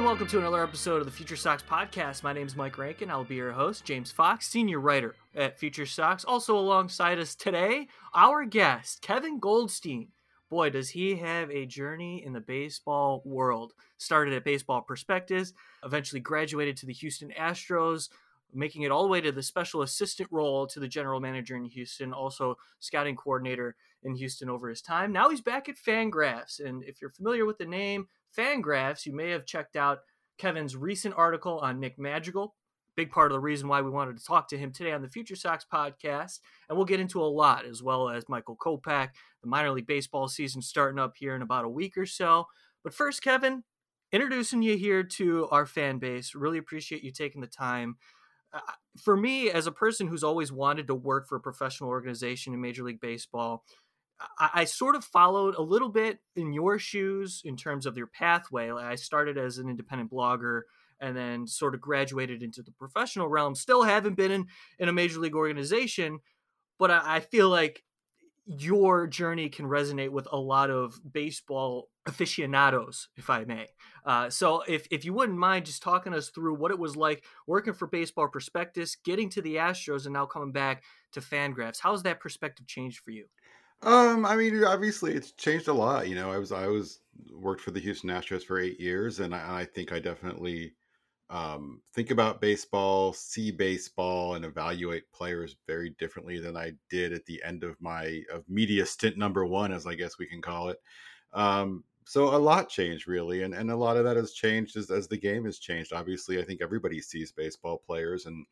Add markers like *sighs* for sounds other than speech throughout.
And welcome to another episode of the Future Sox podcast. My name is Mike Rankin. I'll be your host, James Fox, senior writer at Future Sox. Also alongside us today, our guest, Kevin Goldstein. Boy, does he have a journey in the baseball world. Started at Baseball Prospectus, eventually graduated to the Houston Astros, making it all the way to the special assistant role to the general manager in Houston, also scouting coordinator in Houston over his time. Now he's back at Fangraphs. And if you're familiar with the name, Fangraphs, you may have checked out Kevin's recent article on Nick Madrigal. Big part of the reason why we wanted to talk to him today on the Future Sox podcast. And we'll get into a lot, as well as Michael Kopech, the minor league baseball season starting up here in about a week or so. But first, Kevin, introducing you here to our fan base. Really appreciate you taking the time. Uh, for me, as a person who's always wanted to work for a professional organization in Major League Baseball, I, sort of followed a little bit in your shoes in terms of your pathway. I started as an independent blogger and then sort of graduated into the professional realm. Still haven't been in, in a major league organization, but I, I feel like your journey can resonate with a lot of baseball aficionados, if I may. Uh, so, if, if you wouldn't mind just talking us through what it was like working for Baseball Prospectus, getting to the Astros, and now coming back to Fangraphs, how's that perspective changed for you? Um, I mean, obviously, it's changed a lot. You know, I was I was worked for the Houston Astros for eight years, and I, I think I definitely um, think about baseball, see baseball, and evaluate players very differently than I did at the end of my of media stint number one, as I guess we can call it. Um, so a lot changed really, and and a lot of that has changed as as the game has changed. Obviously, I think everybody sees baseball players and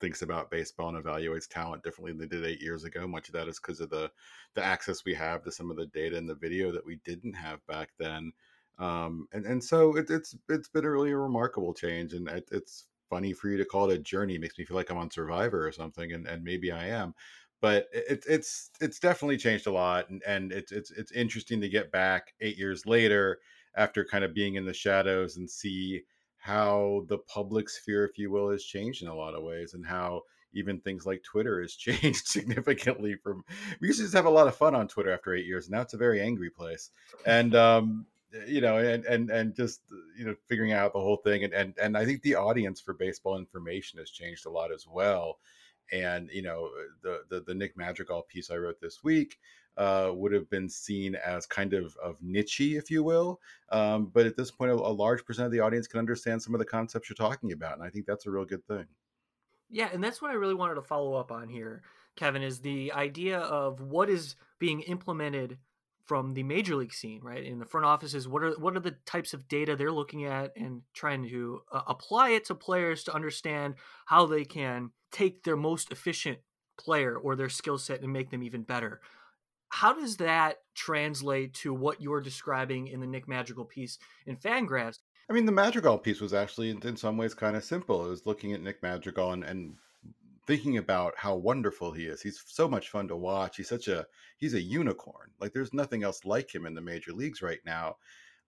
thinks about baseball and evaluates talent differently than they did eight years ago. Much of that is because of the the access we have to some of the data and the video that we didn't have back then. Um, and and so it, it's it's been a really remarkable change, and it, it's funny for you to call it a journey. It makes me feel like I'm on Survivor or something, and, and maybe I am. But it, it's it's definitely changed a lot, and, and it's it's it's interesting to get back eight years later after kind of being in the shadows and see how the public sphere, if you will, has changed in a lot of ways, and how even things like Twitter has *laughs* changed significantly. From we used to just have a lot of fun on Twitter after eight years. Now it's a very angry place, and um, you know, and and and just you know, figuring out the whole thing, and and and I think the audience for baseball information has changed a lot as well. And you know, the the, the Nick Madrigal piece I wrote this week uh, would have been seen as kind of of nichey, if you will. Um, but at this point, a, a, large percent of the audience can understand some of the concepts you're talking about, and I think that's a real good thing. Yeah, and that's what I really wanted to follow up on here, Kevin, is the idea of what is being implemented from the major league scene, right? In the front offices, what are what are the types of data they're looking at and trying to uh, apply it to players to understand how they can take their most efficient player or their skill set and make them even better how does that translate to what you're describing in the Nick Madrigal piece in Fangraphs? I mean, the Madrigal piece was actually, in, some ways, kind of simple. It was looking at Nick Madrigal and, and thinking about how wonderful he is. He's so much fun to watch. He's such a he's a unicorn. Like there's nothing else like him in the major leagues right now.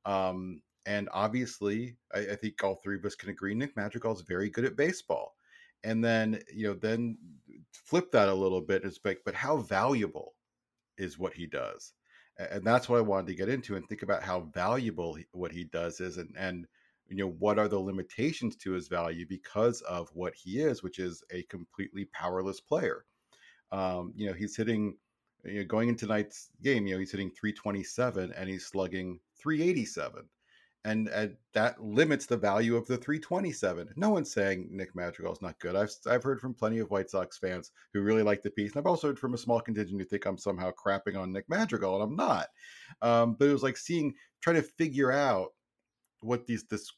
Um, and obviously, I, I, think all three of us can agree Nick Madrigal is very good at baseball. And then you know, then flip that a little bit. It's like, but how valuable is what he does. and that's what I wanted to get into and think about how valuable what he does is, and and you know what are the limitations to his value because of what he is, which is a completely powerless player. Um, you know, he's hitting, you know, going into tonight's game, you know, he's hitting 327 and he's slugging 387 and, and that limits the value of the 327. No one's saying Nick Madrigal is not good. I've I've heard from plenty of White Sox fans who really like the piece, and I've also heard from a small contingent who think I'm somehow crapping on Nick Madrigal, and I'm not. Um, but it was like seeing, trying to figure out what these this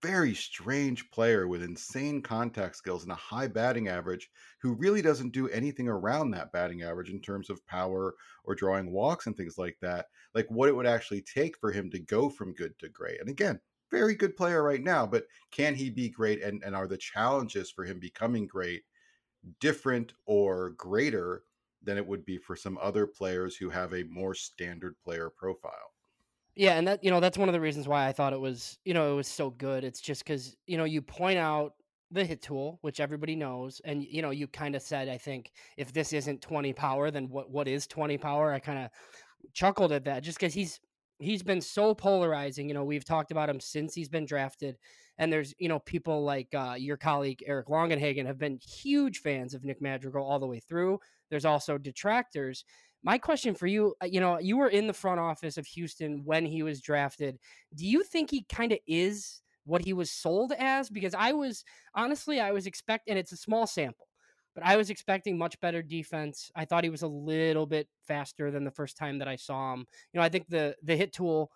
very strange player with insane contact skills and a high batting average who really doesn't do anything around that batting average in terms of power or drawing walks and things like that. Like what it would actually take for him to go from good to great. And again, very good player right now, but can he be great? And, and are the challenges for him becoming great different or greater than it would be for some other players who have a more standard player profile? Yeah, and that you know that's one of the reasons why I thought it was you know it was so good. It's just because you know you point out the hit tool, which everybody knows, and you know you kind of said I think if this isn't twenty power, then what what is twenty power? I kind of chuckled at that just because he's he's been so polarizing. You know we've talked about him since he's been drafted, and there's you know people like uh, your colleague Eric Longenhagen have been huge fans of Nick Madrigal all the way through. There's also detractors my question for you, uh, you know, you were in the front office of Houston when he was drafted. Do you think he kind of is what he was sold as? Because I was honestly, I was expecting, and it's a small sample, but I was expecting much better defense. I thought he was a little bit faster than the first time that I saw him. You know, I think the the hit tool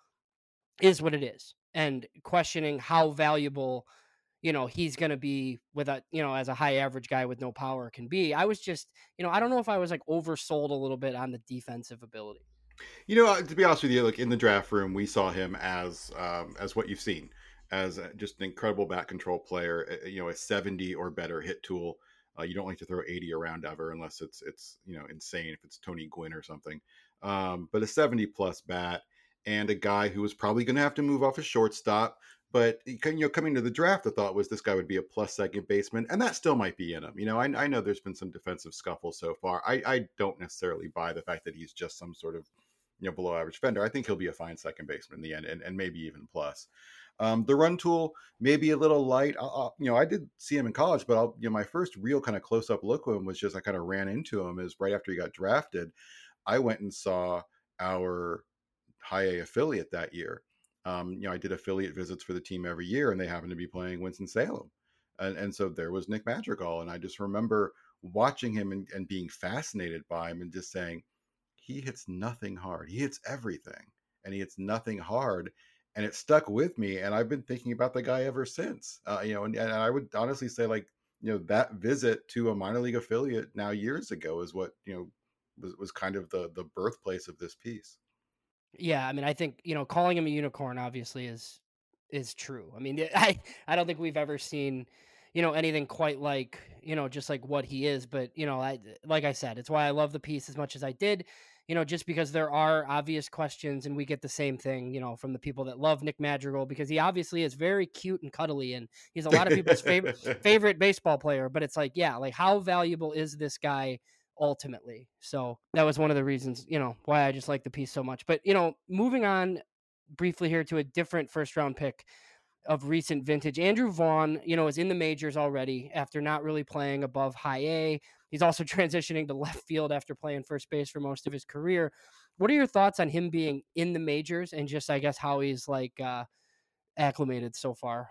is what it is, and questioning how valuable you know he's going to be with a you know as a high average guy with no power can be i was just you know i don't know if i was like oversold a little bit on the defensive ability. You know uh, to be honest with you like in the draft room we saw him as um as what you've seen as just an incredible bat control player you know a 70 or better hit tool. Uh, you don't like to throw 80 around ever unless it's it's you know insane if it's tony gwynn or something. Um, but a 70 plus bat and a guy who was probably going to have to move off a shortstop but you know, coming to the draft, the thought was this guy would be a plus second baseman, and that still might be in him. You know, I, I know there's been some defensive scuffles so far. I, I don't necessarily buy the fact that he's just some sort of you know below average fender. I think he'll be a fine second baseman in the end, and, and maybe even plus. Um, the run tool may be a little light. I'll, I'll, you know, I did see him in college, but I'll, you know, my first real kind of close up look at him was just I kind of ran into him is right after he got drafted. I went and saw our high A affiliate that year um, you know, I did affiliate visits for the team every year, and they happened to be playing Winston Salem, and, and so there was Nick Madrigal, and I just remember watching him and, and being fascinated by him, and just saying, he hits nothing hard. He hits everything, and he hits nothing hard, and it stuck with me, and I've been thinking about the guy ever since. Uh, you know, and, and I would honestly say, like, you know, that visit to a minor league affiliate now years ago is what you know was, was kind of the the birthplace of this piece. Yeah, I mean, I think you know, calling him a unicorn obviously is is true. I mean, *laughs* I I don't think we've ever seen you know anything quite like you know just like what he is. But you know, I like I said, it's why I love the piece as much as I did. You know, just because there are obvious questions, and we get the same thing, you know, from the people that love Nick Madrigal because he obviously is very cute and cuddly, and he's a lot of people's favorite *laughs* favorite baseball player. But it's like, yeah, like how valuable is this guy ultimately. So that was one of the reasons, you know, why I just like the piece so much. But, you know, moving on briefly here to a different first round pick of recent vintage. Andrew Vaughn, you know, is in the majors already after not really playing above high A. He's also *laughs* transitioning to left field after playing first base for most of his career. What are your thoughts on him being in the majors and just, I guess, how he's like uh, acclimated so far?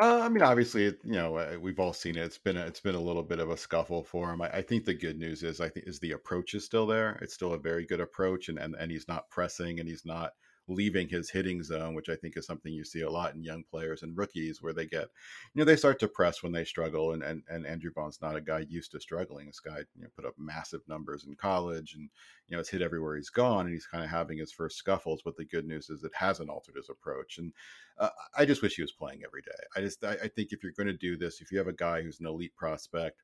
Uh, I mean, obviously, you know, uh, we've all seen it. It's been a, it's been a little bit of a scuffle for him. I, I, think the good news is, I think, is the approach is still there. It's still a very good approach, and and and he's not pressing, and he's not leaving his hitting zone, which I think is something you see a lot in young players and rookies where they get, you know, they start to press when they struggle. And and, and Andrew Vaughn's not a guy used to struggling. This guy, you know, put up massive numbers in college and, you know, has hit everywhere he's gone and he's kind of having his first scuffles. But the good news is it hasn't altered his approach. And uh, I just wish he was playing every day. I just, I, I think if you're going to do this, if you have a guy who's an elite prospect,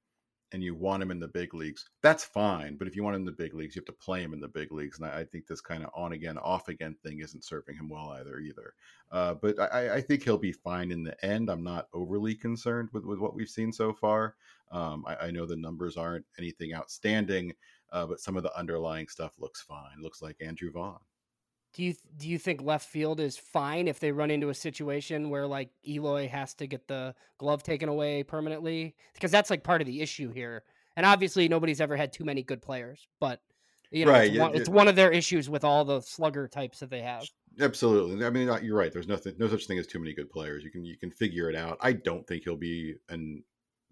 and you want him in the big leagues, that's fine. But if you want him in the big leagues, you have to play him in the big leagues. And I, I think this kind of on again, off again thing isn't serving him well either. Either, uh, but I, I, think he'll be fine in the end. I'm not overly concerned with, with what we've seen so far. Um, I, I, know the numbers aren't anything outstanding, uh, but some of the underlying stuff looks fine. Looks like Andrew Vaughn. Do you do you think left field is fine if they run into a situation where like Eloy has to get the glove taken away permanently? Because that's like part of the issue here. And obviously nobody's ever had too many good players, but you know, Right, it's, one, it's one of their issues with all the slugger types that they have. Absolutely. I mean, you're right. There's nothing, no such thing as too many good players. You can you can figure it out. I don't think he'll be an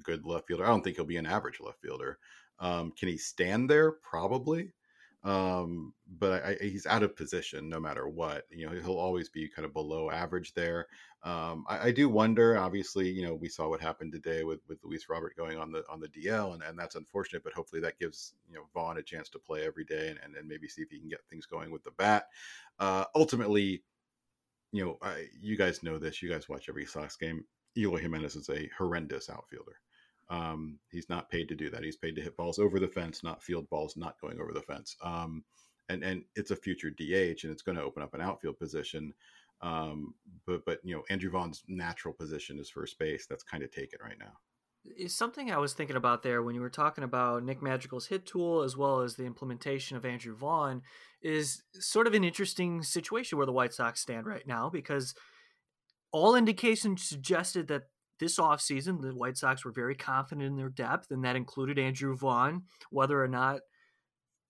good left fielder. I don't think he'll be an average left fielder. Um, can he stand there? Probably. Um, but I, I, he's out of position no matter what. You know, he'll always be kind of below average there. Um, I, I do wonder. Obviously, you know, we saw what happened today with with Luis Robert going on the on the DL, and, and that's unfortunate. But hopefully, that gives you know Vaughn a chance to play every day, and, and, and maybe see if he can get things going with the bat. Uh, ultimately, you know, I, you guys know this. You guys watch every Sox game. Eloy Jimenez is a horrendous outfielder. Um, he's not paid to do that. He's paid to hit balls over the fence, not field balls, not going over the fence. Um, and and it's a future DH, and it's going to open up an outfield position. Um, but but you know, Andrew Vaughn's natural position is first base. That's kind of taken right now. is something I was thinking about there when you were talking about Nick Madrigal's hit tool as well as the implementation of Andrew Vaughn is sort of an interesting situation where the White Sox stand right now because all indications suggested that this offseason the White Sox were very confident in their depth and that included Andrew Vaughn whether or not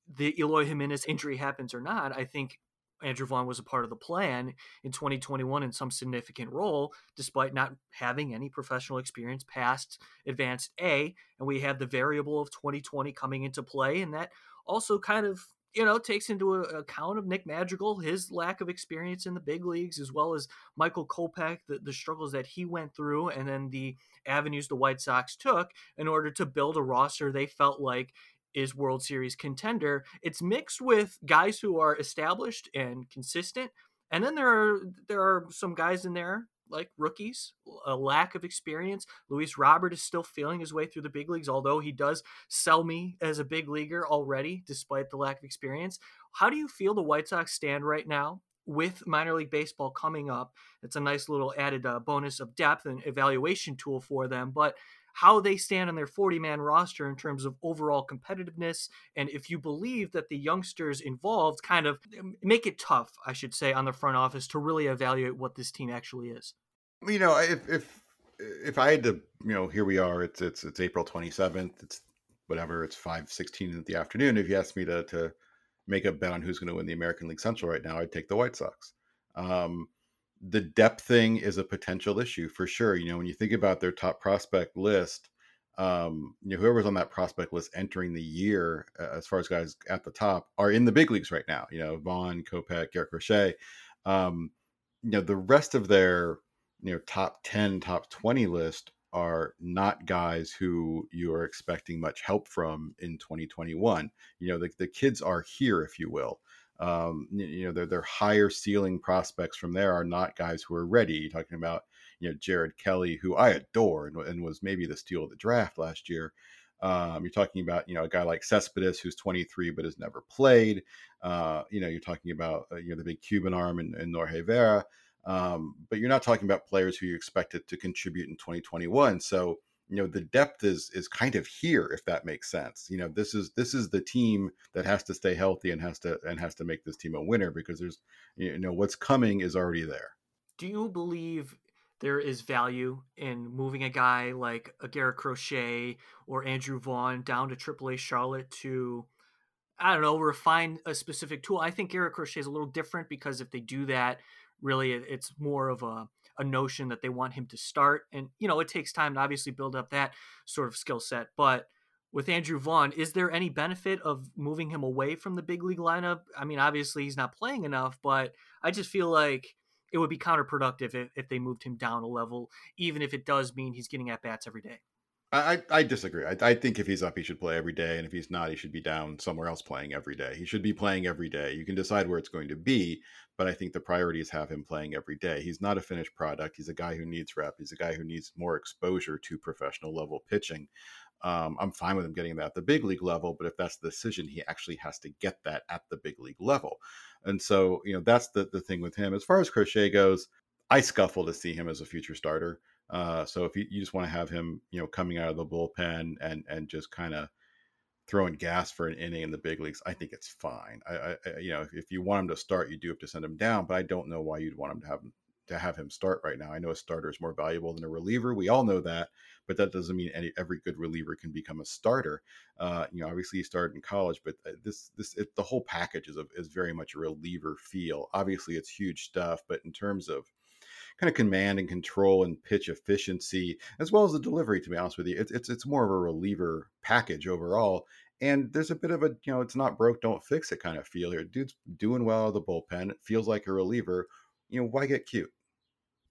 the Eloy Jimenez injury happens or not I think Andrew Vaughn was a part of the plan in 2021 in some significant role, despite not having any professional experience past advanced A. And we have the variable of 2020 coming into play. And that also kind of, you know, takes into account of Nick Madrigal, his lack of experience in the big leagues, as well as Michael Kopech, the, the struggles that he went through, and then the avenues the White Sox took in order to build a roster they felt like is World Series contender. It's mixed with guys who are established and consistent, and then there are there are some guys in there like rookies, a lack of experience. Luis Robert is still feeling his way through the big leagues, although he does sell me as a big leaguer already, despite the lack of experience. How do you feel the White Sox stand right now? With minor league baseball coming up, it's a nice little added uh, bonus of depth and evaluation tool for them. But how they stand on their 40 man roster in terms of overall competitiveness. And if you believe that the youngsters involved kind of make it tough, I should say, on the front office to really evaluate what this team actually is. You know, if if if I had to, you know, here we are. It's it's it's April 27th. It's whatever. It's 5:16 in the afternoon. If you asked me to to make a bet on who's going to win the American League Central right now, I'd take the White Sox. Um, the depth thing is a potential issue for sure. You know, when you think about their top prospect list, um, you know, whoever's on that prospect list entering the year, uh, as far as guys at the top, are in the big leagues right now. You know, Vaughn, Kopech, Garrett Crochet. Um, you know, the rest of their you know top 10, top 20 list are not guys who you are expecting much help from in 2021. You know, the, the kids are here, if you will um, you know, their their higher ceiling prospects from there are not guys who are ready. You're talking about, you know, Jared Kelley, who I adore and, and was maybe the steal of the draft last year. Um, you're talking about, you know, a guy like Cespedes, who's 23 but has never played. Uh, you know, you're talking about, uh, you know, the big Cuban arm and, and Norge Vera. Um, but you're not talking about players who you expected to contribute in 2021. So, you know the depth is is kind of here if that makes sense. You know this is this is the team that has to stay healthy and has to and has to make this team a winner because there's you know what's coming is already there. Do you believe there is value in moving a guy like a Garrett Crochet or Andrew Vaughn down to AAA Charlotte to I don't know refine a specific tool? I think Garrett Crochet is a little different because if they do that really it's more of a a notion that they want him to start. And, you know, it takes time to obviously build up that sort of skill set. But with Andrew Vaughn, is there any benefit of moving him away from the big league lineup? I mean, obviously he's not playing enough, but I just feel like it would be counterproductive if, if they moved him down a level, even if it does mean he's getting at bats every day. I, I disagree. I, I think if he's up, he should play every day, and if he's not, he should be down somewhere else playing every day. He should be playing every day. You can decide where it's going to be, but I think the priority is have him playing every day. He's not a finished product. He's a guy who needs rep. He's a guy who needs more exposure to professional level pitching. Um, I'm fine with him getting that at the big league level, but if that's the decision, he actually has to get that at the big league level. And so, you know, that's the the thing with him. As far as Crochet goes, I scuffle to see him as a future starter. Uh, so if you, you just want to have him, you know, coming out of the bullpen and and just kind of throwing gas for an inning in the big leagues, I think it's fine. I, I you know, if, if, you want him to start, you do have to send him down, but I don't know why you'd want him to have to have him start right now. I know a starter is more valuable than a reliever. We all know that, but that doesn't mean any every good reliever can become a starter. Uh, you know, obviously he started in college, but uh, this this it, the whole package is a, is very much a reliever feel. Obviously, it's huge stuff, but in terms of kind of command and control and pitch efficiency, as well as the delivery. To be honest with you, it's it's it's more of a reliever package overall. And there's a bit of a you know it's not broke, don't fix it kind of feel here. Dude's doing well out of the bullpen. It feels like a reliever. You know why get cute?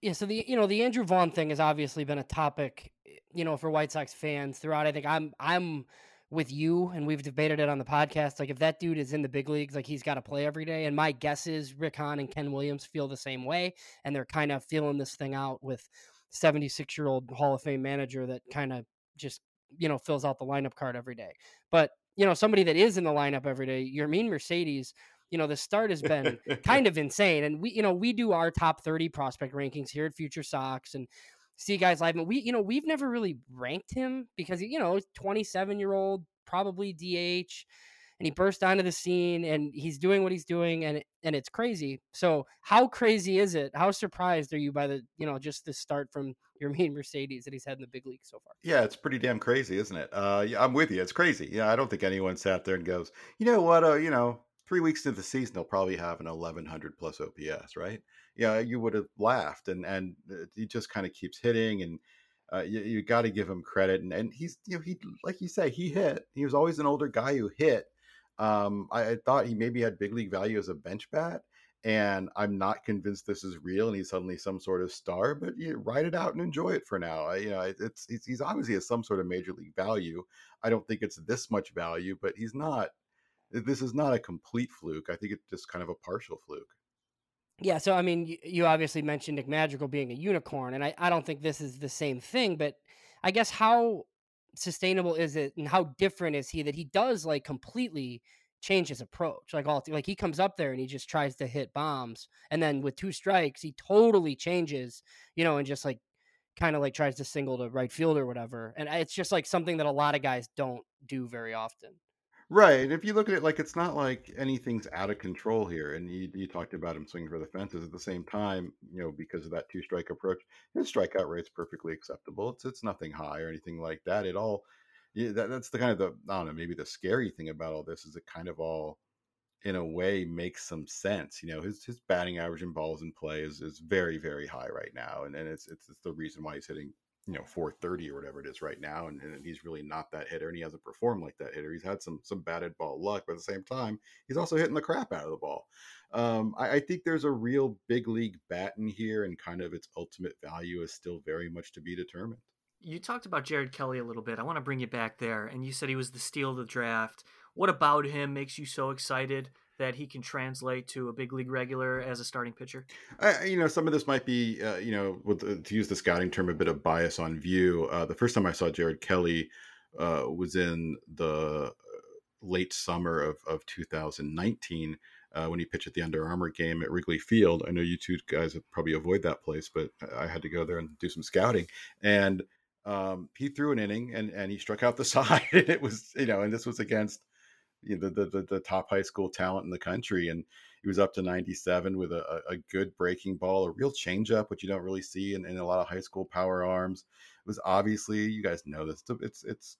Yeah, so the you know the Andrew Vaughn thing has obviously been a topic, eh, you know, for White Sox fans throughout. I think I'm I'm with you, and we've debated it on the podcast. Like, if that dude is in the big leagues, like he's got to play every day. And my guess is Rick Hahn and Ken Williams feel the same way, and they're kind of feeling this thing out with 76 year old Hall of Fame manager that kind of just you know fills out the lineup card every day. But you know, somebody that is in the lineup every day, Yermin Mercedes you know the start has been *laughs* kind of insane and we you know we do our top 30 prospect rankings here at future sox and see guys live and we you know we've never really ranked him because you know 27 year old probably dh and he burst onto the scene and he's doing what he's doing and and it's crazy. So how crazy is it? How surprised are you by the you know just the start from Yermin *laughs* Mercedes that he's had in the big league so far? Yeah it's pretty damn crazy isn't it? Uh yeah i'm with you it's crazy. Yeah i don't think anyone sat there and goes you know what uh you know three weeks into the season, they'll probably have an 1100 plus OPS, right? Yeah, you would have laughed, and and he just kind of keeps hitting, and uh, you, you got to give him credit. And and he's you know he like you say he hit. He was always an older guy who hit. Um, I, I thought he maybe had big league value as a bench bat, and I'm not convinced this is real. And he's suddenly some sort of star, but you write it out and enjoy it for now. I, you know, it's, it's he's obviously has some sort of major league value. I don't think it's this much value, but he's not this is not a complete fluke. I think it's just kind of a partial fluke. Yeah, so I mean, you, obviously mentioned Nick Madrigal being a unicorn, and I, I don't think this is the same thing, but I guess how sustainable is it and how different is he that he does like completely change his approach? Like all like he comes up there and he just tries to hit bombs, and then with two strikes, he totally changes, you know, and just like kind of like tries to single to right field or whatever. And uh, it's just like something that a lot of guys don't do very often. Right. If you look at it like it's not like anything's out of control here. And you, you talked about him swinging for the fences at the same time, you know, because of that two strike approach. His strikeout rate's perfectly acceptable. It's it's nothing high or anything like that at all. Yeah, that, that's the kind of the I don't know, maybe the scary thing about all this is it kind of all in a way makes some sense. You know, his his batting average and balls in play is is very, very high right now. And and it's it's, it's the reason why he's hitting you know 430 or whatever it is right now and, and, he's really not that hitter and he hasn't performed like that hitter. He's had some some batted ball luck but at the same time he's also hitting the crap out of the ball. Um, I, I, think there's a real big league bat in here and kind of its ultimate value is still very much to be determined. You talked about jared kelley a little bit. I want to bring you back there and you said he was the steal of the draft. What about him makes you so excited that he can translate to a big league regular as a starting pitcher? I, you know, some of this might be, uh, you know, with the, to use the scouting term, a bit of bias on view. Uh, the first time I saw Jared Kelley uh, was in the uh, late summer of, of 2019 uh, when he pitched at the Under Armour game at Wrigley Field. I know you two guys probably avoid that place, but I had to go there and do some scouting. And um, he threw an inning and, and he struck out the *laughs* side. and it was, you know, and this was against – you know, the, the, the top high school talent in the country, and he was up to 97 with a, a good breaking ball, a real changeup, which you don't really see in, in a lot of high school power arms. It was obviously, you guys know this, it's it's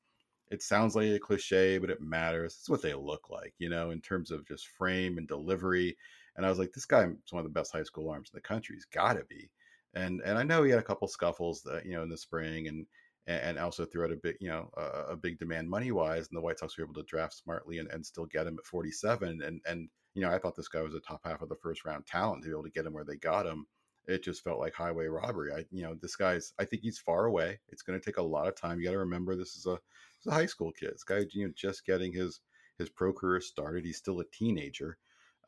it sounds like a cliche, but it matters. It's what they look like, you know, in terms of just frame and delivery. And I was like, this guy is one of the best high school arms in the country. He's got to be. And and I know he had a couple scuffles that you know in the spring, and and, also threw out a big, you know, a, a, big demand money wise. And the White Sox were able to draft smartly and, and still get him at 47. And, and, you know, I thought this guy was a top half of the first round talent to be able to get him where they got him. It just felt like highway robbery. I, you know, this guy's, I think he's far away. It's going to take a lot of time. You got to remember this is a, this is a high school kid. This guy, you know, just getting his, his pro career started. He's still a teenager.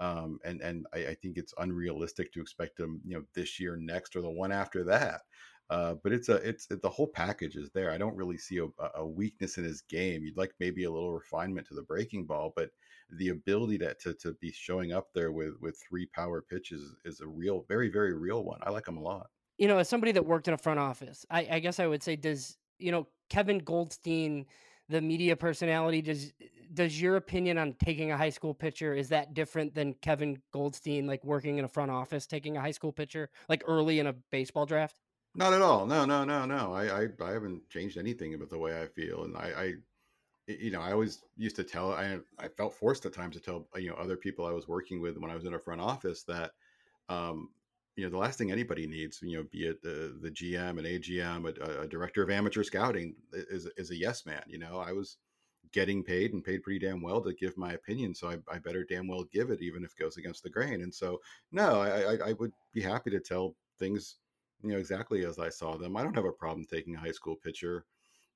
Um, and and I, I, think it's unrealistic to expect him, you know, this year, next, or the one after that. Uh, but it's a it's it, the whole package is there. I don't really see a, a, weakness in his game. You'd like maybe a little refinement to the breaking ball, but the ability to to, to be showing up there with with three power pitches is a real, very very real one. I like him a lot. You know, as somebody that worked in a front office, I, I guess I would say, does you know Kevin Goldstein the media personality does does your opinion on taking a high school pitcher is that different than Kevin Goldstein like working in a front office taking a high school pitcher like early in a baseball draft? Not at all. No, no, no, no. I, I, I haven't changed anything about the way I feel, and I, I, you know, I always used to tell. I, I felt forced at times to tell you know other people I was working with when I was in a front office that, um, you know, the last thing anybody needs, you know, be it the, the GM, an AGM, a, a director of amateur scouting, is is a yes man. You know, I was getting paid and paid pretty damn well to give my opinion. So I, I better damn well give it, even if it goes against the grain. And so, no, I, I, I would be happy to tell things, you know, exactly as I saw them. I don't have a problem taking a high school pitcher.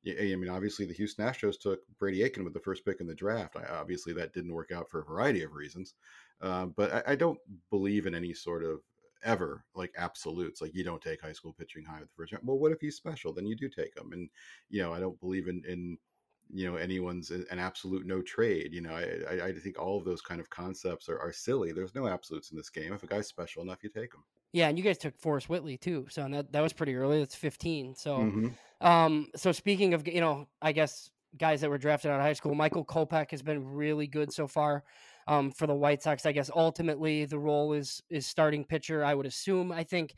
I mean, obviously, the Houston Astros took Brady Aiken with the first pick in the draft. I, obviously, that didn't work out for a variety of reasons. Um, but I, I, don't believe in any sort of ever like absolutes. Like you don't take high school pitching high with the first. Well, what if he's special? Then you do take him. And you know, I don't believe in in you know anyone's an absolute no trade. You know, I, I think all of those kind of concepts are, are silly. There's no absolutes in this game. If a guy's special enough, you take him. Yeah, and you guys took Forrest Whitley too, so that that was pretty early. That's 15. So, mm-hmm. um, so speaking of you know, I guess guys that were drafted out of high school, Michael Kopech has been really good so far. Um, for the White Sox, I guess ultimately the role is is starting pitcher. I would assume. I think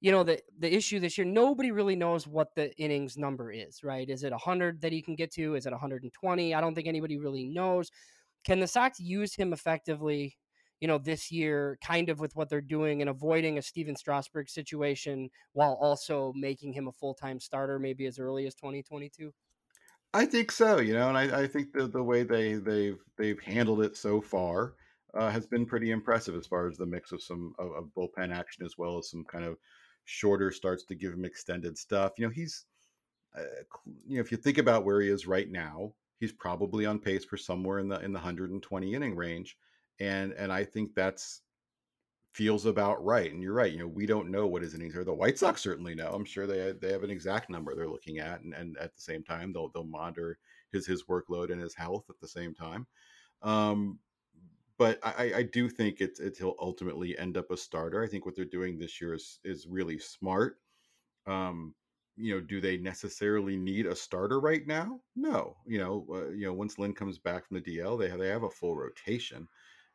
you know the the issue this year nobody really knows what the innings number is right is it 100 that he can get to is it 120 i don't think anybody really knows can the sox use him effectively you know this year kind of with what they're doing and avoiding a Stephen Strasburg situation while also making him a full-time starter maybe as early as 2022 I think so, you know, and I, I think the the way they they've they've handled it so far uh, has been pretty impressive as far as the mix of some of, of bullpen action as well as some kind of shorter starts to give him extended stuff. You know, he's, uh, you know, if you think about where he is right now, he's probably on pace for somewhere in the in the 120 inning range, and and I think that's feels about right. And you're right. You know, we don't know what his innings are. The White Sox certainly know. I'm sure they they have an exact number they're looking at, and and at the same time they'll they'll monitor his his workload and his health at the same time. Um, but I, I do think it's it, he'll ultimately end up a starter. I think what they're doing this year is is really smart. Um, you know, do they necessarily need a starter right now? No. You know, uh, you know, once Lynn comes back from the DL, they have, they have a full rotation,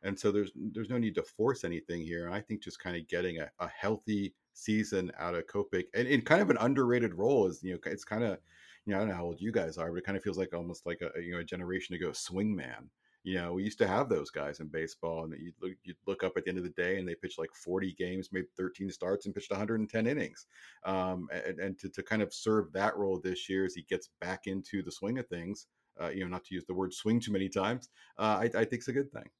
and so there's there's no need to force anything here. And I think just kind of getting a, a healthy season out of Kopech and in kind of an underrated role is you know it's kind of you know I don't know how old you guys are, but it kind of feels like almost like a you know a generation ago swing man you know, we used to have those guys in baseball, and you'd look, you'd look up at the end of the day, and they pitched like 40 games, made 13 starts, and pitched 110 innings. Um, and, and to, to kind of serve that role this year as he gets back into the swing of things, uh, you know, not to use the word swing too many times, uh, I, I think it's a good thing.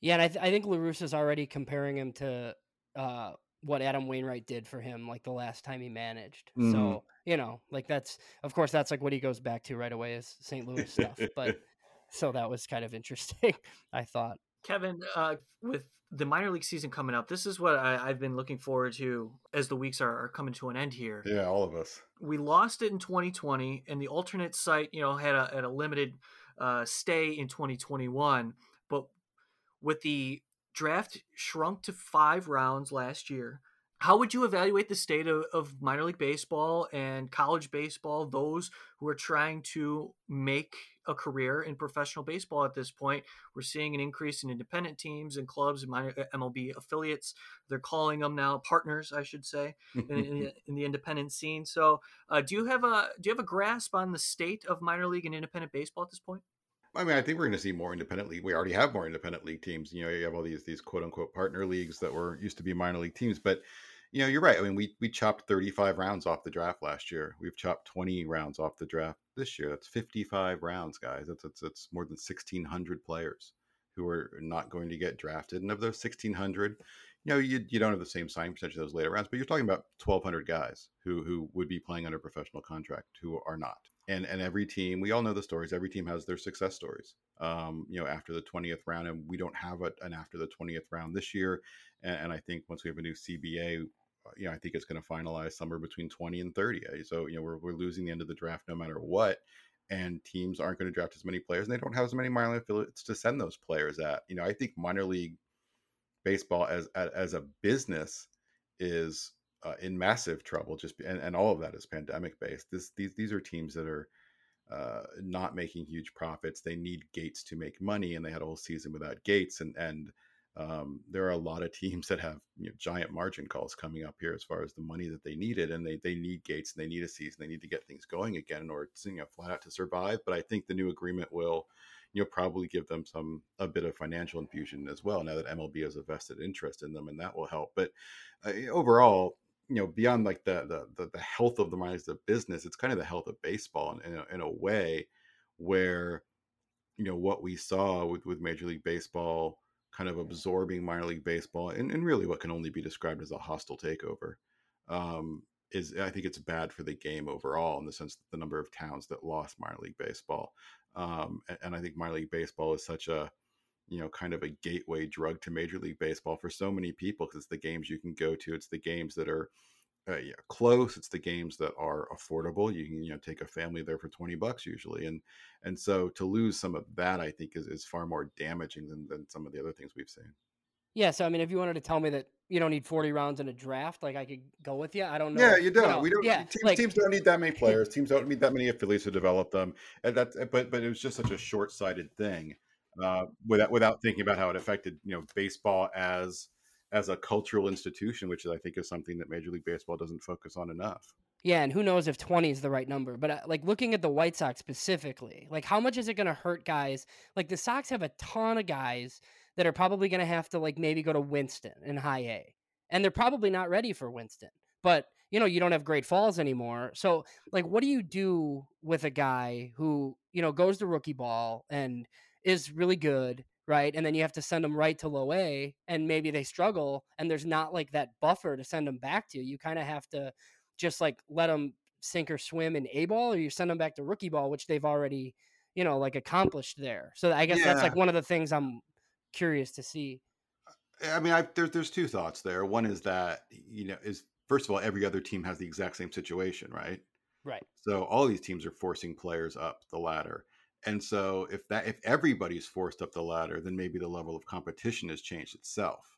Yeah, and I, th- I think La is already comparing him to uh, what Adam Wainwright did for him, like the last time he managed. Mm-hmm. So you know, like that's of course that's like what he goes back to right away is St. Louis stuff. But *laughs* so that was kind of interesting. *laughs* I thought. Kevin, uh, with the minor league season coming up, this is what I, have been looking forward to as the weeks are, are, coming to an end here. Yeah, all of us. We lost it in 2020, and the alternate site, you know, had a, had a limited uh, stay in 2021. With the draft shrunk to five rounds last year, how would you evaluate the state of, of, minor league baseball and college baseball those who are trying to make a career in professional baseball at this point? We're seeing an increase in independent teams and clubs and minor uh, mlb affiliates. They're calling them now partners i should say in, in, *laughs* in, the independent scene. So uh, do you have a do you have a grasp on the state of minor league and independent baseball at this point I mean, I think we're going to see more independent league. We already have more independent league teams. You know, you have all these these quote unquote partner leagues that were used to be minor league teams, but you know, you're right. I mean, we we chopped 35 rounds off the draft last year. We've chopped 20 rounds off the draft this year. That's 55 rounds, guys. That's that's, that's more than 1,600 players who are not going to get drafted. And of those 1,600, you know, you, you don't have the same signing percentage of those later rounds, but you're talking about 1,200 guys who who would be playing under professional contract who are not. And and every team, we all know the stories. Every team has their success stories. Um, you know, after the 20th round, and we don't have a, an after the 20th round this year. And, and I think once we have a new CBA, uh, you know, I think it's going to finalize somewhere between 20 and 30. Uh, so, you know, we're, we're losing the end of the draft no matter what. And teams aren't going to draft as many players and they don't have as many minor league affiliates to send those players at. You know, I think minor league baseball as, as a business is uh, in massive trouble just and, and all of that is pandemic based. This, these, these are teams that are, uh, not making huge profits. They need Gates to make money, and they had a whole season without Gates. And and um, there are a lot of *laughs* teams that have you know, giant margin calls coming up here as far as the money that they needed, and they they need Gates and they need a season. They need to get things going again in order to you know flat out to survive. But I think the new agreement will you know probably give them some a bit of financial infusion as well now that MLB has a vested interest in them and that will help but uh, overall you know beyond like the, the the the, health of the minds of business it's kind of the health of baseball in, in, a, in a way where you know what we saw with with major league baseball kind of absorbing minor league baseball and, and really what can only be described as a hostile takeover um, is I think it's bad for the game overall in the sense that the number of towns that lost minor league baseball um, and, and I think minor league baseball is such a you know kind of a gateway drug to major league baseball for so many people because it's the games you can go to it's the games that are uh, yeah, close it's the games that are affordable you can you know take a family there for 20 bucks usually and and so to lose some of that i think is, is far more damaging than, than some of the other things we've seen. Yeah so i mean if you wanted to tell me that you don't need 40 rounds in a draft like i could go with you i don't know yeah you don't you know, we don't yeah, teams, like, teams don't need that many *laughs* players teams don't need that many affiliates to develop them and that's but but it was just such a short-sighted thing uh, without without thinking about how it affected you know baseball as as a cultural institution, which I think is something that Major League Baseball doesn't focus on enough. Yeah, and who knows if 20 is the right number. But uh, like looking at the White Sox specifically, like how much is it going to hurt guys? Like the Sox have a ton of guys that are probably going to have to like maybe go to Winston in high A. And they're probably not ready for Winston. But, you know, you don't have Great Falls anymore. So, like what do you do with a guy who, you know, goes to rookie ball and is really good, right? And then you have to send them right to low A and maybe they struggle and there's not like that buffer to send them back to. You kind of have to just like let them sink or swim in A ball or you send them back to rookie ball, which they've already, you know, like accomplished there. So I guess yeah. that's like one of the things I'm curious to see. I mean, I, there's there's two thoughts there. One is that you know is first of all, every other team has the exact same situation, right? Right. So all these teams are forcing players up the ladder. And so if that if everybody's forced up the ladder, then maybe the level of competition has changed itself.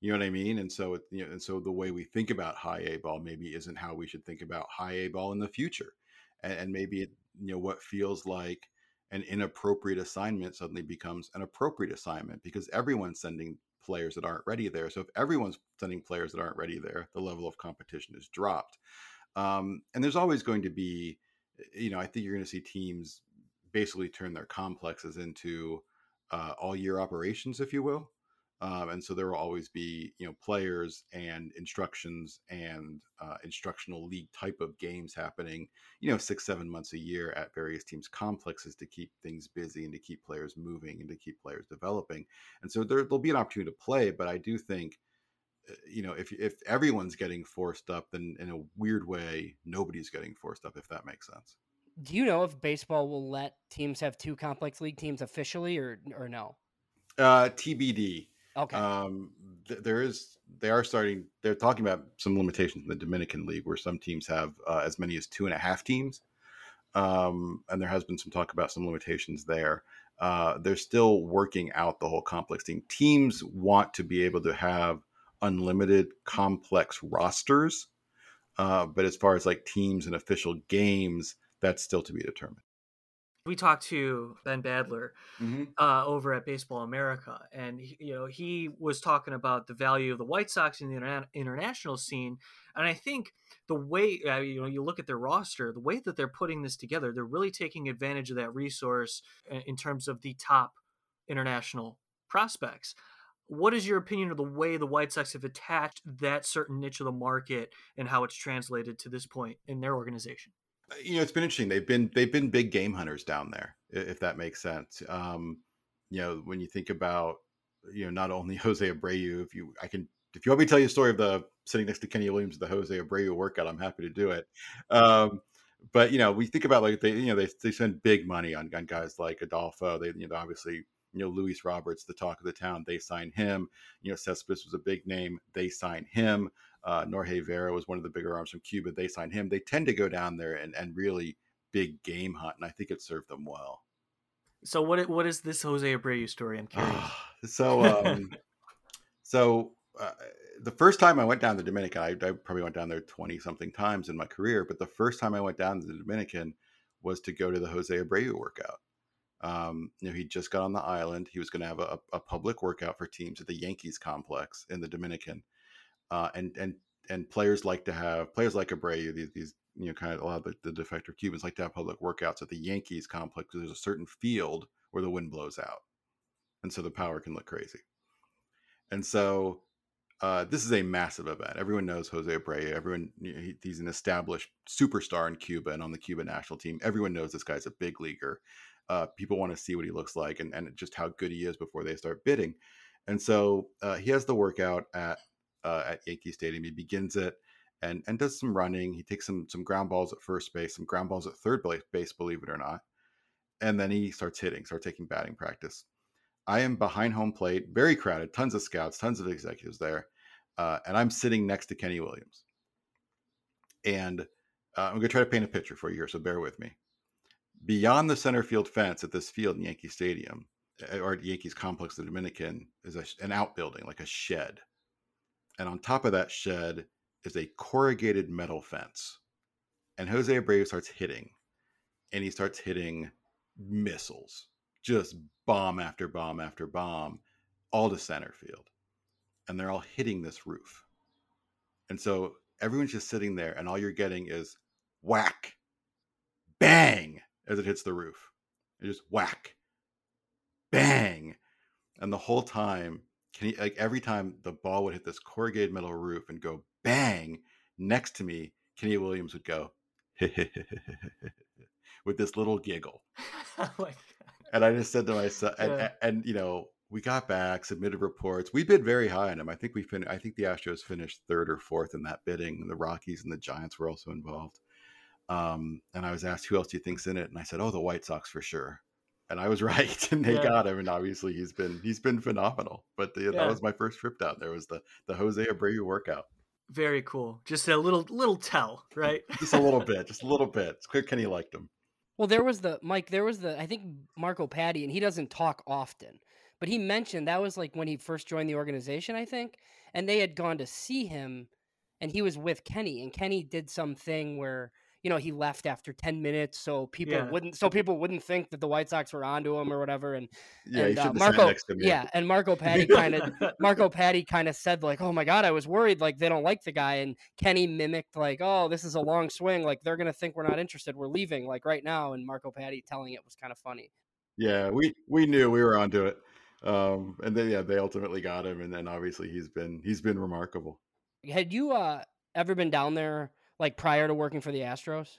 You know what I mean? And so it, you know, and so the way we think about high A ball maybe isn't how we should think about high A ball in the future. And, and maybe it, you know what feels like an inappropriate assignment suddenly becomes an appropriate assignment because everyone's sending players that aren't ready there. So if everyone's sending players that aren't ready there, the level of competition is dropped. Um, and there's always going to be, you know, I think you're going to see teams basically turn their complexes into uh, all year operations, if you will. Um, and so there will always be, you know, players and instructions and uh, instructional league type of games happening, you know, six, seven months a year at various teams' complexes to keep things busy and to keep players moving and to keep players developing. And so there, there'll be an opportunity to play, but I do think, uh, you know, if if everyone's getting forced up, then in a weird way, nobody's getting forced up. If that makes sense do you know if baseball will let teams have two complex league teams officially or or no? Uh, TBD. Okay. Um, th- there is they are starting. They're talking about some limitations in the Dominican League where some teams have uh, as many as two and a half teams. Um, and there has been some talk about some limitations there. Uh, they're still working out the whole complex team. Teams want to be able to have unlimited complex rosters, uh, but as far as like teams and official games, that's still to be determined. We talked to Ben Badler mm-hmm. uh, over at Baseball America, and he, you know he was talking about the value of the White Sox in the interna- international scene, and I think the way uh, you know you look at their roster, the way that they're putting this together, they're really taking advantage of that resource uh, in terms of the top international prospects. What is your opinion of the way the White Sox have attached that certain niche of the market and how it's translated to this point in their organization? You know, it's been interesting. They've been they've been big game hunters down there, if that makes sense. Um, you know, when you think about you know not only *laughs* Jose Abreu, if you I can if you want me to tell you a story of the sitting next to Kenny Williams, the Jose Abreu workout, I'm happy to do it. Um, but you know, we think about like they you know they they spend big money on, on guys like Adolfo. They you know obviously you know Luis Roberts, the talk of the town. They sign him. You know, Cespedes was a big name. They sign him. Uh, Norge Vera was one of the bigger arms from Cuba. They signed him. They tend to go down there and, and really big game hunt, and I think it served them well. So what what is this Jose Abreu story? I'm curious. *sighs* so um, so uh, the first time I went down the Dominican, I, I probably went down there twenty something times in my career, but the first time I went down to the Dominican was to go to the Jose Abreu workout. Um, you know, he just got on the island. He was going to have a, a, public workout for teams at the Yankees complex in the Dominican, uh, and and and players like to have players like Abreu, these, these you know kind of a lot of the, the defective Cubans like to have public workouts at the Yankees complex because there's a certain field where the wind blows out, and so the power can look crazy. And so uh, this is a massive event. Everyone knows Jose Abreu. Everyone he, he's an established superstar in Cuba and on the Cuban national team. Everyone knows this guy's a big leaguer. Uh, people want to see what he looks like and, and just how good he is before they start bidding. And so uh, he has the workout at uh, at Yankee Stadium. He begins it and and does some running. He takes some some ground balls at first base, some ground balls at third base, believe it or not. And then he starts hitting, starts taking batting practice. I am behind home plate, very crowded, tons of scouts, tons of executives there, uh, and I'm sitting next to Kenny Williams. And uh, I'm going to try to paint a picture for you here, so bear with me. Beyond the center field fence at this field in Yankee Stadium, eh, or at Yankees complex, the Dominican, is a, an outbuilding, like a shed. And on top of that shed is a corrugated metal fence. And Jose Abreu starts hitting, and he starts hitting missiles, just bomb after bomb after bomb, all to center field. And they're all hitting this roof. And so everyone's just sitting there, and all you're getting is whack, bang, as it hits the roof. It just whack, bang. And the whole time, can you like every time the ball would hit this corrugated metal roof and go bang next to me, Kenny Williams would go *laughs* with this little giggle. *laughs* oh and I just said to myself, and, yeah. and, and, you know, we got back, submitted reports. We bid very high on him. I think we fin- I think the Astros finished third or fourth in that bidding. The Rockies and the Giants were also involved. Um, and I was asked, "Who else do you think's in it?" And I said, "Oh, the White Sox for sure." And I was *laughs* right, and they yeah. got him. And obviously, he's been he's been phenomenal. But the, yeah. that was my first trip down there. Was the the Jose Abreu workout. Very cool. Just a little little tell, right? just a little *laughs* bit, just a little bit. It's clear Kenny liked him. Well, there was the Mike. There was the I think Marco Paddy, and he doesn't talk often, but he mentioned that was like when he first joined the organization, I think, and they had gone to see him, and he was with Kenny, and Kenny did something where you know he left after 10 minutes so people yeah. wouldn't so people wouldn't think that the white sox were onto him or whatever and yeah, and, uh, marco yeah and marco paddy kind of marco paddy kind of said like oh my god i was worried like they don't like the guy and kenny mimicked like oh this is a long swing like they're gonna think we're not interested we're leaving like right now and marco paddy telling it was kind of funny. Yeah we we knew we were onto it um and then yeah they ultimately got him and then obviously he's been he's been remarkable. Had you uh ever been down there like prior to working for the Astros?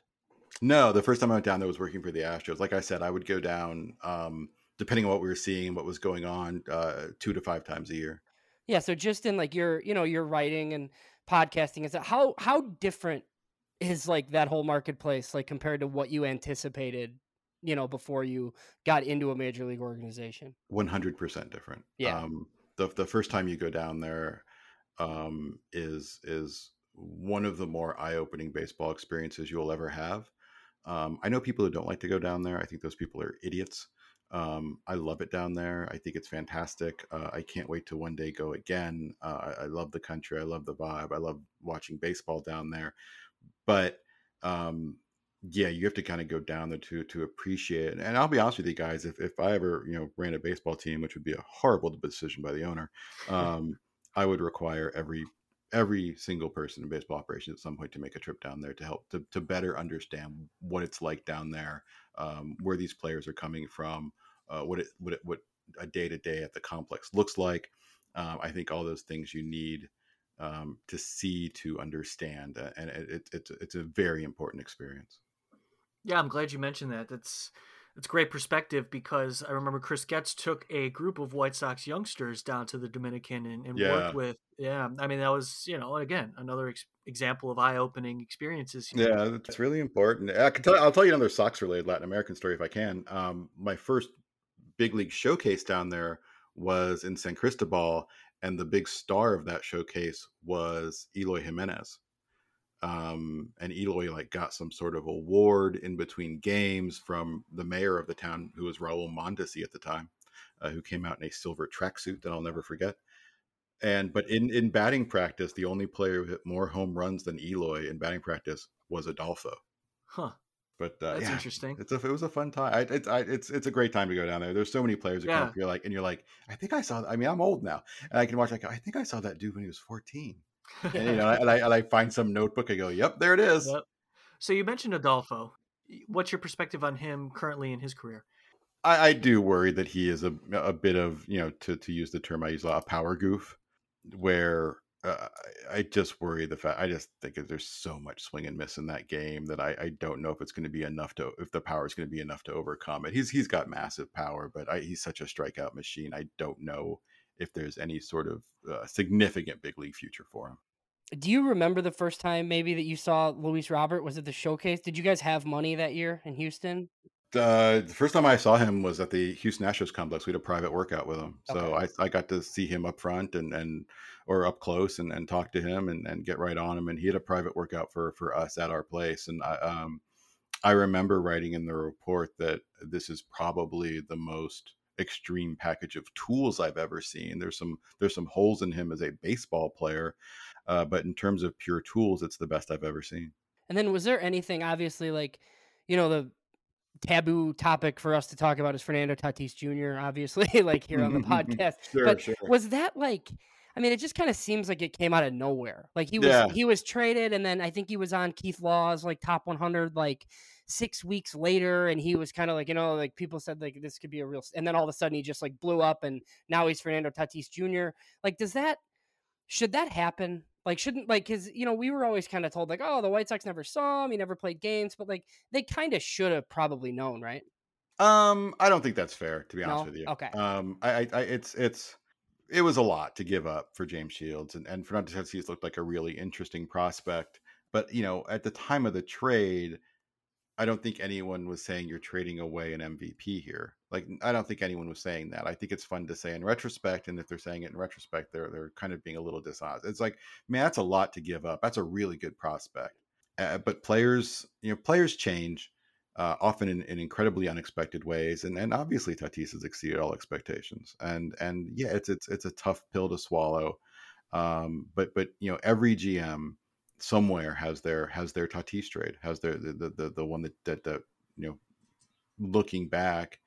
No, the first time I went down there was working for the Astros. Like I said, I would go down um, depending on what we were seeing, what was going on, uh, two to five times a year. Yeah. So just in like your, you know, your writing and podcasting, is how how different is like that whole marketplace like compared to what you anticipated you know before you got into a major league organization 100% different yeah um the, the first time you go down there um is is one of the more eye-opening baseball experiences you'll ever have. Um, I know people who don't like to go down there. I think those people are idiots. Um, I love it down there. I think it's fantastic. Uh, I can't wait to one day go again. Uh, I, I, love the country. I love the vibe. I love watching baseball down there. But um, yeah, you have to kind of go down there to to appreciate it. And I'll be honest with you guys, if if I ever you know ran a baseball team, which would be a horrible decision by the owner, *laughs* um, I would require every every single person in baseball operations at some point to make a trip down there to help to, to better understand what it's like down there, um, where these players are coming from, uh, what it what it what a day to day at the complex looks like. Um, I think all those things you need um, to see to understand, uh, and it, it, it's it's a very important experience. Yeah, I'm glad you mentioned that. That's it's great perspective because I remember Chris Getz took a group of White Sox youngsters down to the Dominican and, and yeah. worked with. Yeah, I mean that was you know again another ex- example of eye-opening experiences. Yeah, that's really important. I can tell. I'll tell you another Sox-related Latin American story if I can. Um, my first big league showcase down there was in San Cristobal, and the big star of that showcase was Eloy Jimenez um, and Eloy like got some sort of award in between games from the mayor of the town, who was Raul Mondesi at the time, uh, who came out in a silver tracksuit that I'll never forget. And but in in batting practice, the only player who hit more home runs than Eloy in batting practice was Adolfo. Huh. But uh, That's yeah, interesting. it's a, it was a fun time. I, it's I, it's it's a great time to go down there. There's so many players that come Yeah. up. You're like, and you're like, I think I saw. I mean, I'm old now, and I can watch. Like, I think I saw that dude when he was 14. *laughs* And you know, and I, and I find some notebook. I go, Yep, there it is. Yep. So you mentioned Adolfo. What's your perspective on him currently in his career? I, I do worry that he is a a bit of you know to to use the term I use a lot, a power goof, where uh, I just worry the fact I just think there's so much swing and miss in that game that I, I don't know if it's going to be enough to if the power is going to be enough to overcome it. He's he's got massive power, but I, he's such a strikeout machine. I don't know if there's any sort of uh, significant big league future for him. Do you remember the first time maybe that you saw Luis Robert? Was it the showcase? Did you guys have money that year in Houston? Uh, the first time I saw him was at the Houston Astros complex. We had a private workout with him, so I, I got to see him up front and and or up close and, and talk to him and, and get right on him. And he had a private workout for for us at our place. And I um I remember writing in the report that this is probably the most extreme package of tools I've ever seen. There's some there's some holes in him as a baseball player, uh, but in terms of pure tools, it's the best I've ever seen. And then was there anything obviously like, you know, the taboo topic for us to talk about is Fernando Tatis Jr. obviously *laughs* like here on the *laughs* podcast. Sure, but sure. was that like I mean, it just kind of seems like it came out of nowhere. Like he was Yeah. he was traded and then I think he was on Keith Law's like top 100 like 6 weeks later and he was kind of like, you know, like people said like this could be a real and then all of a sudden he just like blew up and now he's Fernando Tatis Jr. Like does that should that happen? Like shouldn't like cuz you know, we were always kind of told like, oh, the White Sox never saw him, he never played games, but like they kind of should have probably known, right? Um, I don't think that's fair, to be honest No? with you. Okay. Um, I, I, I, it's, it's, it was a lot to give up for James Shields, and and Fernando Tatis looked like a really interesting prospect. But you know, at the time of the trade, I don't think anyone was saying you're trading away an MVP here. Like, I don't think anyone was saying that. I think it's fun to say in retrospect, and if they're saying it in retrospect, they're they're kind of being a little dishonest. It's like, man, that's a lot to give up. That's a really good prospect. Uh, but players, you know, players change uh, often in, in incredibly unexpected ways, and and obviously Tatis has exceeded all expectations. And and yeah, it's it's it's a tough pill to swallow. Um, but but you know, every GM somewhere has their has their Tatis trade, has their the the the, the one that, that that you know, looking back,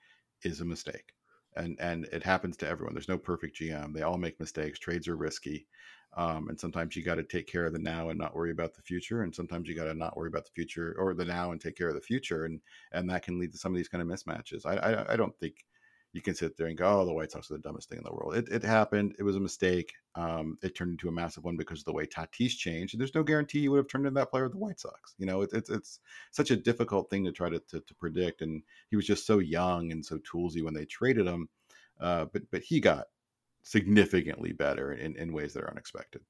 is a mistake. And and it happens to everyone. There's no perfect GM. They all make mistakes. Trades are risky. Um, and sometimes you got to take care of the now and not worry about the future. And sometimes you got to not worry about the future or the now and take care of the future. And and that can lead to some of these kind of mismatches. I I, I don't think you can sit there and go, oh, the White Sox are the dumbest thing in the world. It, it happened. It was a mistake. Um, it turned into a massive one because of the way Tatis changed. And there's no guarantee he would have turned into that player with the White Sox. You know, it, it's it's such a difficult thing to try to, to, to predict. And he was just so young and so toolsy when they traded him. Uh, but but he got significantly better in, in ways that are unexpected.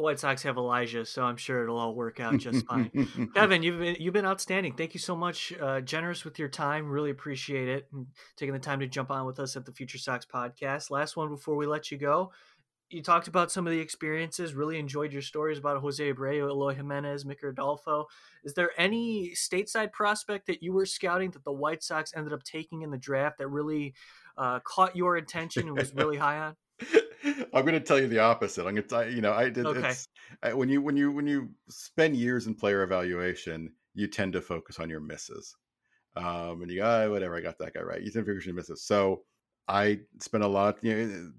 White Sox have Elijah, so I'm sure it'll all work out just fine. *laughs* Kevin, you've been you've been outstanding. Thank you so much. Uh, generous with your time. Really appreciate it. And taking the time to jump on with us at the Future Sox podcast. Last one before we let you go. You talked about some of the experiences. Really enjoyed your stories about Jose Abreu, Eloy Jimenez, Micker Adolfo. Is there any stateside prospect that you were scouting that the White Sox ended up taking in the draft that really uh, caught your attention and was really high on? *laughs* I'm going to tell you the opposite. I'm going to tell you know I did Okay. it's I, when you when you when you spend years in player evaluation, you tend to focus on your misses. Um, and you go, "Ah, whatever, I got that guy right. You tend to focus on your misses. So I spent a lot, you know,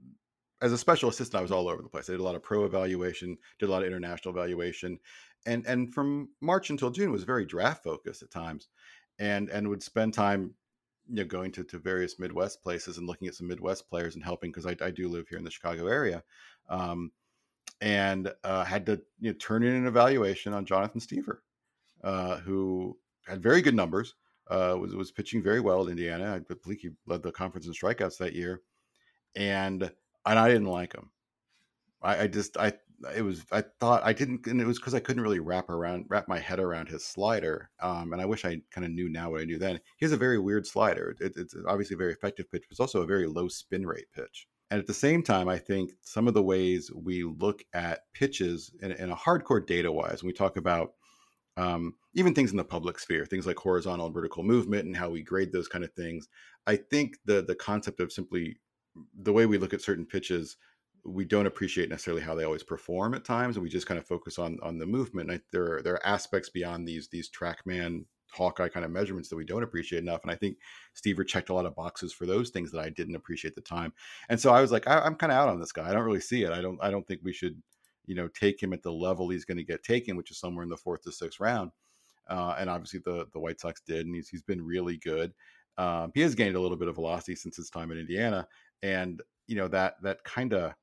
as a special assistant, I was all over the place. I did a lot of pro evaluation, did a lot of international evaluation, and and from March until June was very draft focused at times, and and would spend time you know going to, to various midwest places and looking at some midwest players and helping because I, I do live here in the chicago area um, and uh, had to you know, turn in an evaluation on jonathan stiever uh, who had very good numbers uh, was, was pitching very well at indiana. I believe he led the conference in strikeouts that year and and i didn't like him. I, I just I it was I thought I didn't and it was because I couldn't really wrap around wrap my head around his slider. Um, and I wish I kind of knew now what I knew then. He has a very weird slider. It, it's obviously a very effective pitch, but it's also a very low spin rate pitch. And at the same time, I think some of the ways we look at pitches in, in a hardcore data wise, when we talk about um, even things in the public sphere, things like horizontal and vertical movement and how we grade those kind of things. I think the the concept of simply the way we look at certain pitches we don't appreciate necessarily how they always perform at times, and we just kind of focus on on the movement. And I, there are there are aspects beyond these these TrackMan Hawkeye kind of measurements that we don't appreciate enough. And I think Stiever checked a lot of boxes for those things that I didn't appreciate at the time. And so I was like, I, am kind of out on this guy. I don't really see it. I don't I don't think we should, you know, take him at the level he's going to get taken, which is somewhere in the fourth to sixth round. Uh, and obviously the the White Sox did, and he's he's been really good. Um, he has gained a little bit of velocity since his time in Indiana, and you know that that kind of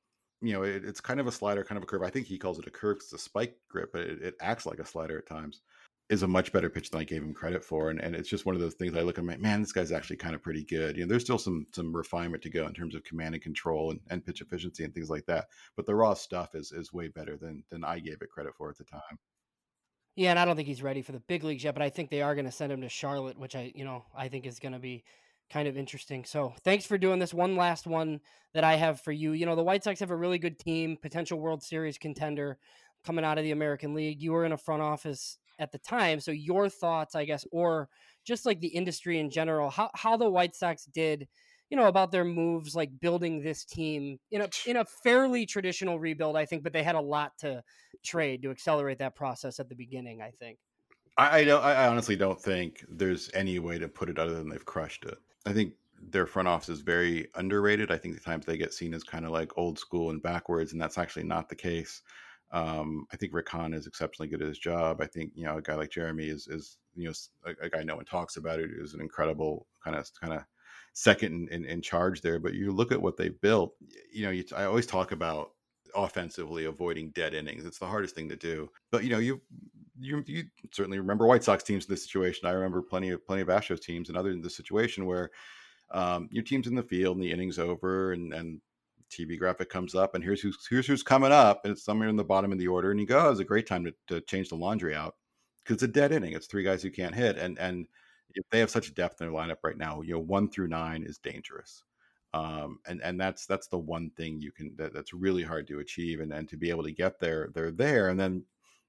you know it, it's kind of a slider, kind of a curve. I think he calls it a curve. It's a spike grip, but it, it, acts like a slider at times. Is a much better pitch than I gave him credit for, and, and it's just one of those things. I look at my man, this guy's actually kind of pretty good. You know, there's still some some refinement to go in terms of command and control and, and pitch efficiency and things like that. But the raw stuff is is way better than than I gave it credit for at the time. Yeah, and I don't think he's ready for the big leagues yet, but I think they are going to send him to Charlotte, which I, you know, I think is going to be kind of interesting. So, thanks for doing this. One last one that I have for you. You know, the White Sox have a really good team, potential World Series contender coming out of the American League. You were in a front office at the time, so your thoughts, I guess, or just like the industry in general, how how the White Sox did you know about their moves like building this team in a in a fairly traditional rebuild i think but they had a lot to trade to accelerate that process at the beginning i think i, I don't i honestly don't think there's any way to put it other than they've crushed it i think their front office is very underrated i think the times they get seen as kind of like old school and backwards and that's actually not the case um, I think Rick Hahn is exceptionally good at his job. I think you know a guy like Jeremy is is you know a, a guy no one talks about it is an incredible kind of kind of second in, in, charge there. But you look at what they've built. You know, you, I always talk about offensively avoiding dead innings. It's the hardest thing to do. But you know, you you, you certainly remember White Sox teams in this situation. I remember plenty of plenty of Astros teams and other in this situation where um, your team's in the field and the inning's over and and TV graphic comes up and here's who's here's who's coming up and it's somewhere in the bottom of the order and you go, oh, it's a great time to, to change the laundry out because it's a dead inning. It's three guys who can't hit and and if they have such depth in their lineup right now, you know, one through nine is dangerous. Um, and and that's that's the one thing you can that, that's really hard to achieve, and and to be able to get there, they're there, and then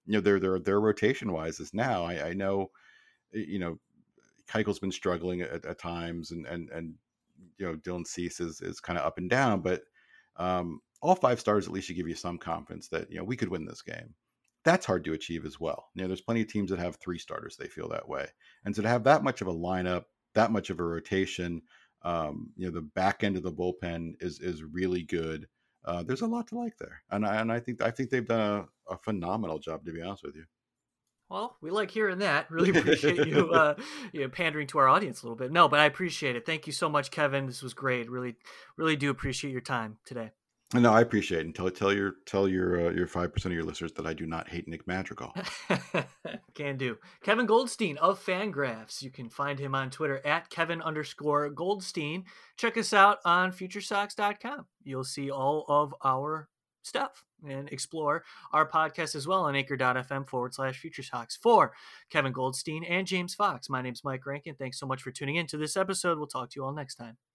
you know their their their rotation wise is now. I, I know, you know, Keuchel's been struggling at, at, times, and and and you know Dylan Cease is is kind of up and down, but um, all five stars at least should give you some confidence that you know we could win this game that's hard to achieve as well. You know, there's plenty of teams that have three starters, they feel that way. And so to have that much of a lineup, that much of a rotation, um, you know, the back end of the bullpen is is really good. Uh, there's a lot to like there, and I, and I think I think they've done a, a phenomenal job. To be honest with you. Well, we like hearing that. *laughs* Really appreciate you, uh, you know, pandering to our audience a little bit. No, but I appreciate it. Thank you so much, Kevin. This was great. Really, really do appreciate your time today. No, I appreciate it. And tell tell your tell your uh, your five percent of your listeners that I do not hate Nick Madrigal. *laughs* can do. Kevin Goldstein of Fangraphs. You can find him on Twitter at Kevin underscore Goldstein. Check us out on FutureSox.com. You'll see all of our stuff and explore our podcast as well on anchor.fm forward slash future sox for Kevin Goldstein and James Fox. My name's Mike Rankin. Thanks so much for tuning in to this episode. We'll talk to you all next time.